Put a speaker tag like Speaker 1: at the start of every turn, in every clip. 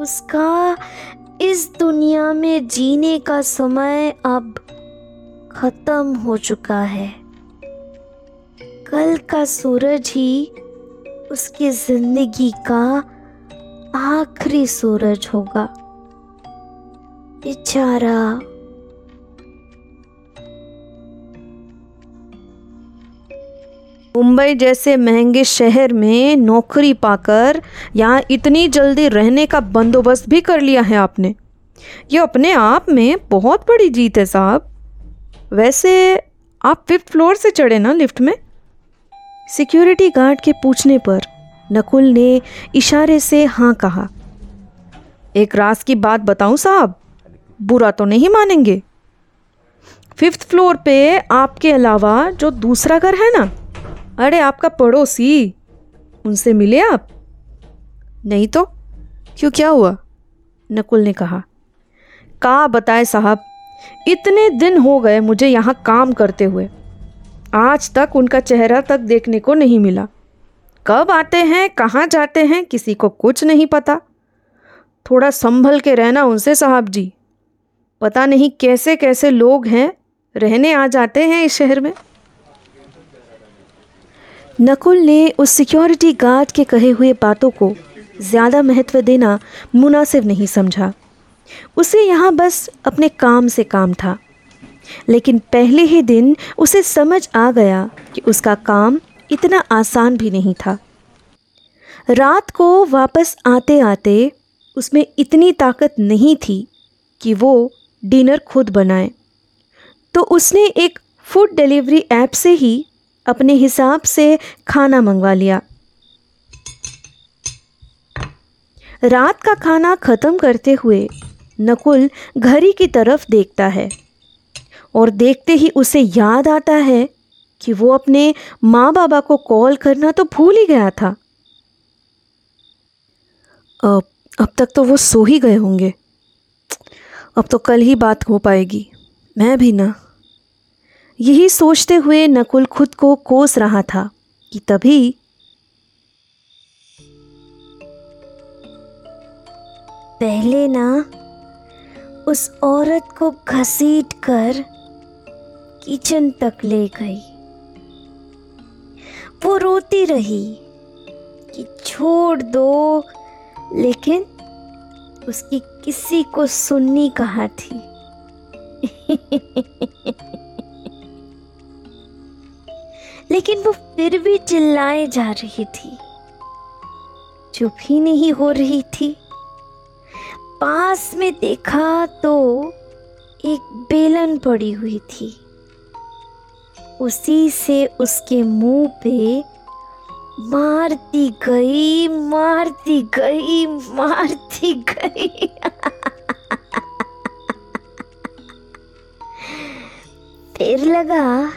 Speaker 1: उसका इस दुनिया में जीने का समय अब खत्म हो चुका है। कल का सूरज ही उसकी ज़िंदगी का आखिरी सूरज होगा। बेचारा मुंबई जैसे महँगे शहर में नौकरी पाकर यहाँ इतनी जल्दी रहने का बंदोबस्त भी कर लिया है आपने। ये अपने आप में बहुत बड़ी जीत है साहब। वैसे आप फिफ्थ फ्लोर से चढ़े ना लिफ्ट में? सिक्योरिटी गार्ड के पूछने पर नकुल ने इशारे से हाँ कहा। एक रास की बात बताऊँ साहब, बुरा तो नहीं मानेंगे। फिफ्थ फ्लोर पे आपके अलावा जो दूसरा घर है ना अरे, आपका पड़ोसी। उनसे मिले आप? नहीं तो क्यों, क्या हुआ? नकुल ने कहा का बताए साहब, इतने दिन हो गए मुझे यहाँ काम करते हुए। आज तक उनका चेहरा तक देखने को नहीं मिला। कब आते हैं, कहाँ जाते हैं, किसी को कुछ नहीं पता। थोड़ा संभल के रहना उनसे साहब जी। पता नहीं कैसे कैसे लोग हैं, रहने आ जाते हैं इस शहर में। नकुल ने उस सिक्योरिटी गार्ड के कहे हुए बातों को ज़्यादा महत्व देना मुनासिब नहीं समझा। उसे यहाँ बस अपने काम से काम था। लेकिन पहले ही दिन उसे समझ आ गया कि उसका काम इतना आसान भी नहीं था। रात को वापस आते आते उसमें इतनी ताकत नहीं थी कि वो डिनर खुद बनाए। तो उसने एक फ़ूड डिलीवरी ऐप से ही अपने हिसाब से खाना मंगवा लिया। रात का खाना ख़त्म करते हुए नकुल घड़ी की तरफ़ देखता है और देखते ही उसे याद आता है कि वो अपने माँ बाबा को कॉल करना तो भूल ही गया था। अब अब तक तो वो सो ही गए होंगे। अब तो कल ही बात हो पाएगी। मैं भी ना। यही सोचते हुए नकुल खुद को कोस रहा था कि तभी पहले ना उस औरत को घसीट कर किचन तक ले गई। वो रोती रही कि छोड़ दो, लेकिन उसकी किसी को सुननी कहा थी? लेकिन वो फिर भी चिल्लाए जा रही थी। चुप ही नहीं हो रही थी, पास में देखा तो एक बेलन पड़ी हुई थी। उसी से उसके मुँह पे मारती गई मारती गई मारती गई। फिर लगा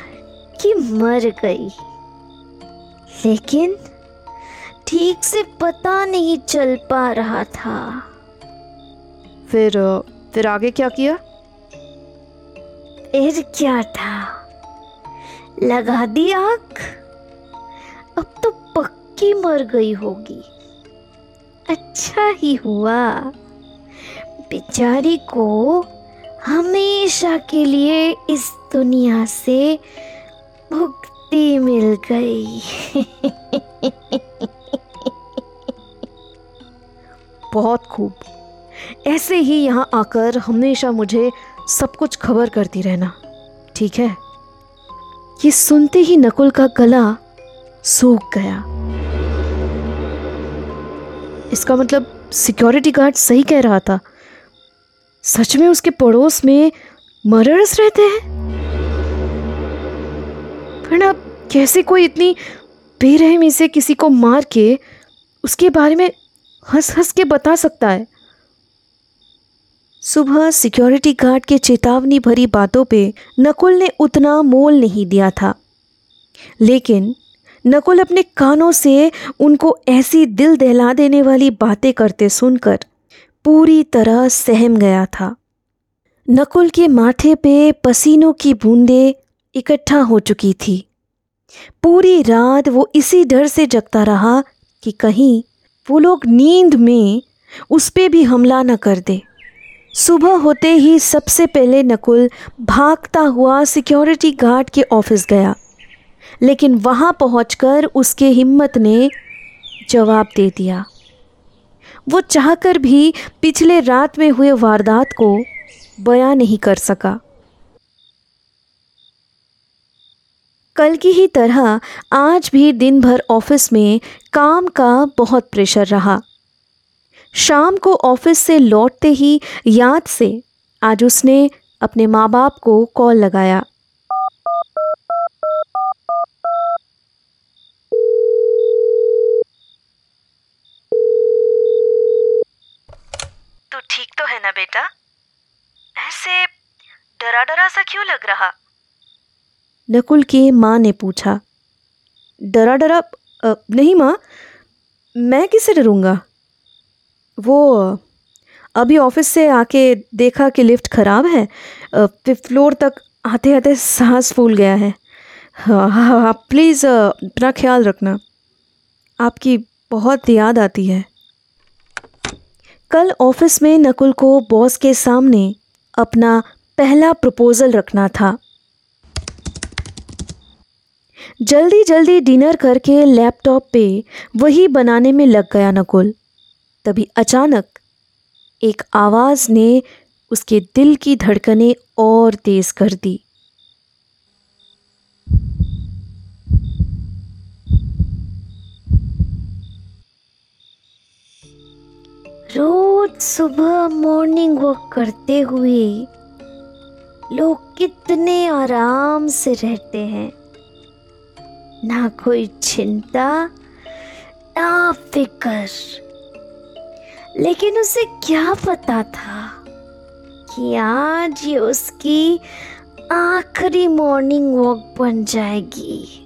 Speaker 1: कि मर गई। लेकिन ठीक से पता नहीं चल पा रहा था।
Speaker 2: फिर फिर आगे क्या किया?
Speaker 1: फिर क्या था? लगा दी आग। अब तो पक्की मर गई होगी। अच्छा ही हुआ। बेचारी को हमेशा के लिए इस दुनिया से मुक्ति मिल गई।
Speaker 2: बहुत खूब। ऐसे ही यहाँ आकर हमेशा मुझे सब कुछ खबर करती रहना, ठीक है?
Speaker 1: ये सुनते ही नकुल का गला सूख गया।
Speaker 2: इसका मतलब सिक्योरिटी गार्ड सही कह रहा था। सच में उसके पड़ोस में मर्डर्स रहते हैं? अब कैसे कोई इतनी बेरहमी से किसी को मार के उसके बारे में हंस हंस के बता सकता है?
Speaker 1: सुबह सिक्योरिटी गार्ड के चेतावनी भरी बातों पे नकुल ने उतना मोल नहीं दिया था। लेकिन नकुल अपने कानों से उनको ऐसी दिल दहला देने वाली बातें करते सुनकर पूरी तरह सहम गया था। नकुल के माथे पे पसीनों की बूंदें इकट्ठा हो चुकी थी। पूरी रात वो इसी डर से जगता रहा कि कहीं वो लोग नींद में उस पर भी हमला न कर दे। सुबह होते ही सबसे पहले नकुल भागता हुआ सिक्योरिटी गार्ड के ऑफ़िस गया, लेकिन वहाँ पहुंचकर उसके हिम्मत ने जवाब दे दिया। वो चाहकर भी पिछले रात में हुए वारदात को बयां नहीं कर सका। कल की ही तरह आज भी दिन भर ऑफ़िस में काम का बहुत प्रेशर रहा। शाम को ऑफ़िस से लौटते ही याद से आज उसने अपने माँ बाप को कॉल लगाया।
Speaker 2: तो ठीक तो है ना बेटा? ऐसे डरा डरा सा क्यों लग रहा?
Speaker 1: नकुल की माँ ने पूछा, डरा डरा नहीं माँ, मैं किसे डरूँगा? वो, अभी ऑफ़िस से आके देखा कि लिफ्ट ख़राब है फिफ्थ फ्लोर तक आते आते सांस फूल गया है। हाँ हाँ हाँ प्लीज़ अपना ख्याल रखना। आपकी बहुत याद आती है। कल ऑफ़िस में नकुल को बॉस के सामने अपना पहला प्रपोज़ल रखना था। जल्दी जल्दी डिनर करके लैपटॉप पे वही बनाने में लग गया नकुल। तभी अचानक एक आवाज़ ने उसके दिल की धड़कनें और तेज़ कर दी। रोज सुबह मॉर्निंग वॉक करते हुए लोग कितने आराम से रहते हैं। ना कोई चिंता, ना फिकर। लेकिन उसे क्या पता था कि आज ये उसकी आखिरी मॉर्निंग वॉक बन जाएगी।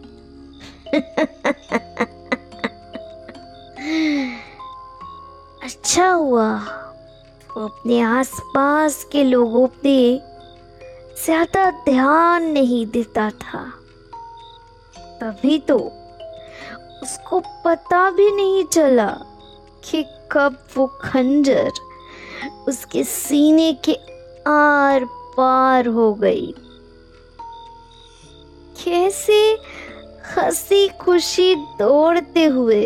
Speaker 1: अच्छा हुआ। वो अपने आसपास के लोगों पे ज़्यादा ध्यान नहीं देता था। तभी तो उसको पता भी नहीं चला कि कब वो खंजर उसके सीने के आर पार हो गई। कैसे हँसी खुशी दौड़ते हुए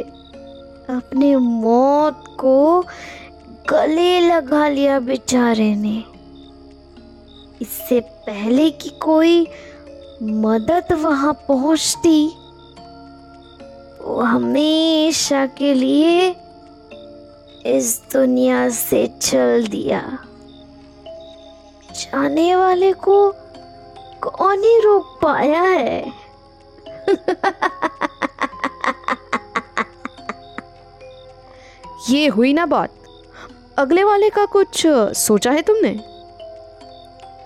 Speaker 1: अपने मौत को गले लगा लिया बेचारे ने। इससे पहले कि कोई मदद वहाँ पहुँचती। वो हमेशा के लिए इस दुनिया से चल दिया। जाने वाले को कौन ही रोक पाया है?
Speaker 2: ये हुई ना बात। अगले वाले का कुछ सोचा है तुमने?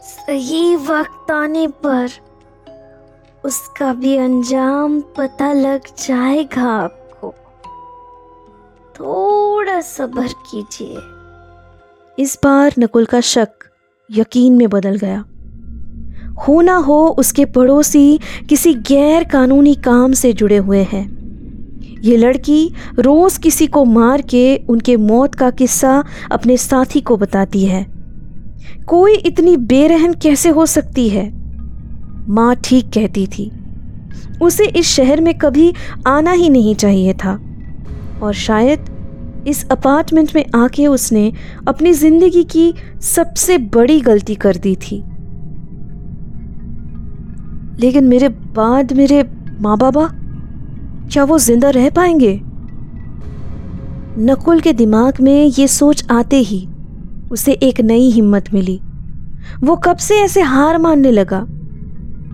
Speaker 1: सही वक्त आने पर उसका भी अंजाम पता लग जाएगा आपको। थोड़ा सब्र कीजिए। इस बार नकुल का शक यकीन में बदल गया। हो ना हो उसके पड़ोसी किसी गैर कानूनी काम से जुड़े हुए हैं। ये लड़की रोज किसी को मार के उनके मौत का किस्सा अपने साथी को बताती है। कोई इतनी बेरहम कैसे हो सकती है? माँ ठीक कहती थी। उसे इस शहर में कभी आना ही नहीं चाहिए था। और शायद इस अपार्टमेंट में आके उसने अपनी ज़िंदगी की सबसे बड़ी गलती कर दी थी। लेकिन मेरे बाद मेरे माँ बाबा क्या वो ज़िंदा रह पाएँगे? नकुल के दिमाग में ये सोच आते ही उसे एक नई हिम्मत मिली। वो कब से ऐसे हार मानने लगा?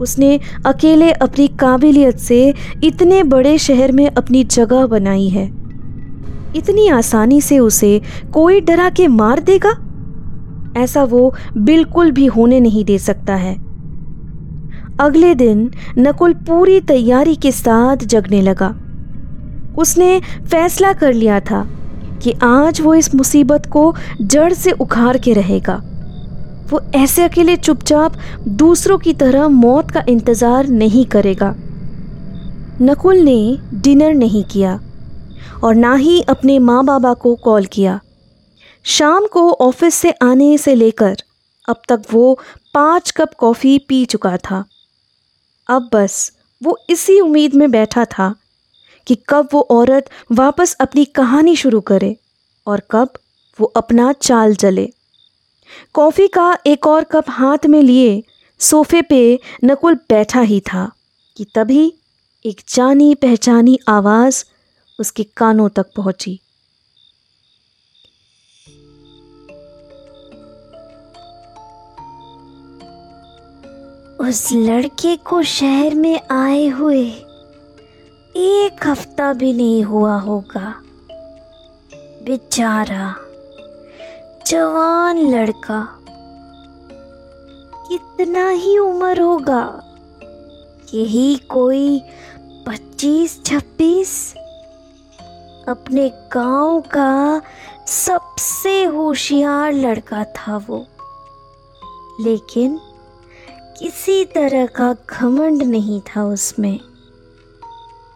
Speaker 1: उसने अकेले अपनी काबिलियत से इतने बड़े शहर में अपनी जगह बनाई है। इतनी आसानी से उसे कोई डरा के मार देगा? ऐसा वो बिल्कुल भी होने नहीं दे सकता है। अगले दिन नकुल पूरी तैयारी के साथ जगने लगा। उसने फैसला कर लिया था कि आज वो इस मुसीबत को जड़ से उखाड़ के रहेगा। वो ऐसे अकेले चुपचाप दूसरों की तरह मौत का इंतज़ार नहीं करेगा। नकुल ने डिनर नहीं किया और ना ही अपने माँ बाबा को कॉल किया। शाम को ऑफ़िस से आने से लेकर अब तक वो पाँच कप कॉफ़ी पी चुका था। अब बस वो इसी उम्मीद में बैठा था कि कब वो औरत वापस अपनी कहानी शुरू करे और कब वो अपना चाल चले कॉफ़ी का एक और कप हाथ में लिए, सोफे पे नकुल बैठा ही था कि तभी एक जानी पहचानी आवाज़ उसके कानों तक पहुँची।
Speaker 2: उस लड़के को शहर में आए हुए एक हफ़्ता भी नहीं हुआ होगा। बेचारा जवान लड़का। कितना ही उम्र होगा, यही कोई पच्चीस, छब्बीस? अपने गाँव का सबसे होशियार लड़का था वो। लेकिन किसी तरह का घमंड नहीं था उसमें।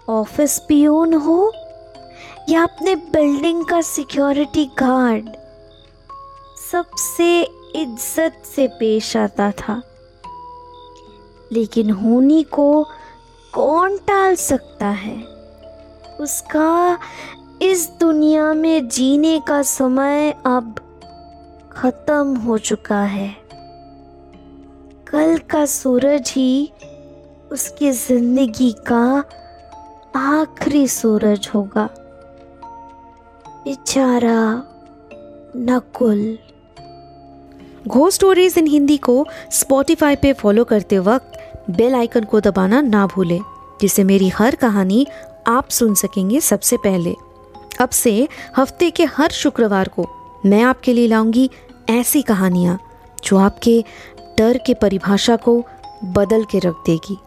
Speaker 2: ऑफ़िस पियून हो या अपने बिल्डिंग का सिक्योरिटी गार्ड? सबसे इज़्ज़त से पेश आता था। लेकिन होनी को कौन टाल सकता है? उसका इस दुनिया में जीने का समय अब खत्म हो चुका है। कल का सूरज ही उसकी ज़िंदगी का आखिरी सूरज होगा। बेचारा नकुल।
Speaker 1: घो स्टोरीज इन हिंदी को स्पॉटिफाई पे फॉलो करते वक्त बेल आइकन को दबाना ना भूलें, जिससे मेरी हर कहानी आप सुन सकेंगे सबसे पहले। अब से हफ़्ते के हर शुक्रवार को मैं आपके लिए लाऊँगी ऐसी कहानियाँ, जो आपके डर के परिभाषा को बदल के रख देगी।